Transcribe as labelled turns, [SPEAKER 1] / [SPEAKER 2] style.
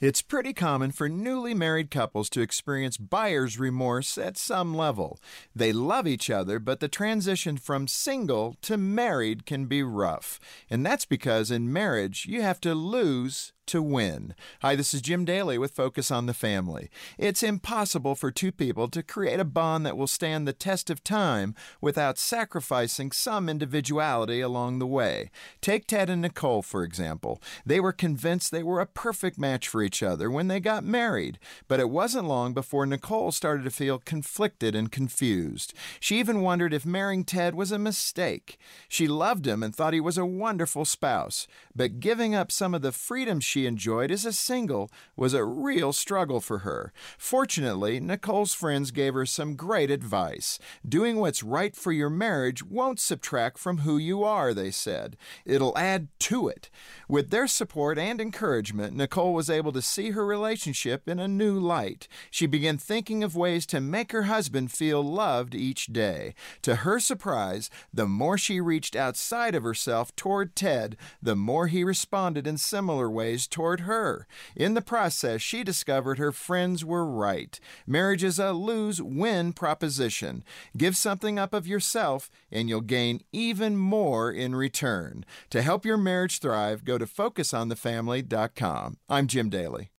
[SPEAKER 1] It's pretty common for newly married couples to experience buyer's remorse at some level. They love each other, but the transition from single to married can be rough. And that's because in marriage, you have to lose to win. Hi, this is Jim Daly with Focus on the Family. It's impossible for two people to create a bond that will stand the test of time without sacrificing some individuality along the way. Take Ted and Nicole, for example. They were convinced they were a perfect match for each other when they got married, but it wasn't long before Nicole started to feel conflicted and confused. She even wondered if marrying Ted was a mistake. She loved him and thought he was a wonderful spouse, but giving up some of the freedom she she enjoyed as a single was a real struggle for her. Fortunately, Nicole's friends gave her some great advice. Doing what's right for your marriage won't subtract from who you are, they said. It'll add to it. With their support and encouragement, Nicole was able to see her relationship in a new light. She began thinking of ways to make her husband feel loved each day. To her surprise, the more she reached outside of herself toward Ted, the more he responded in similar ways toward her. In the process, she discovered her friends were right. Marriage is a lose win proposition. Give something up of yourself, and you'll gain even more in return. To help your marriage thrive, go to focusonthefamily.com. I'm Jim Daly.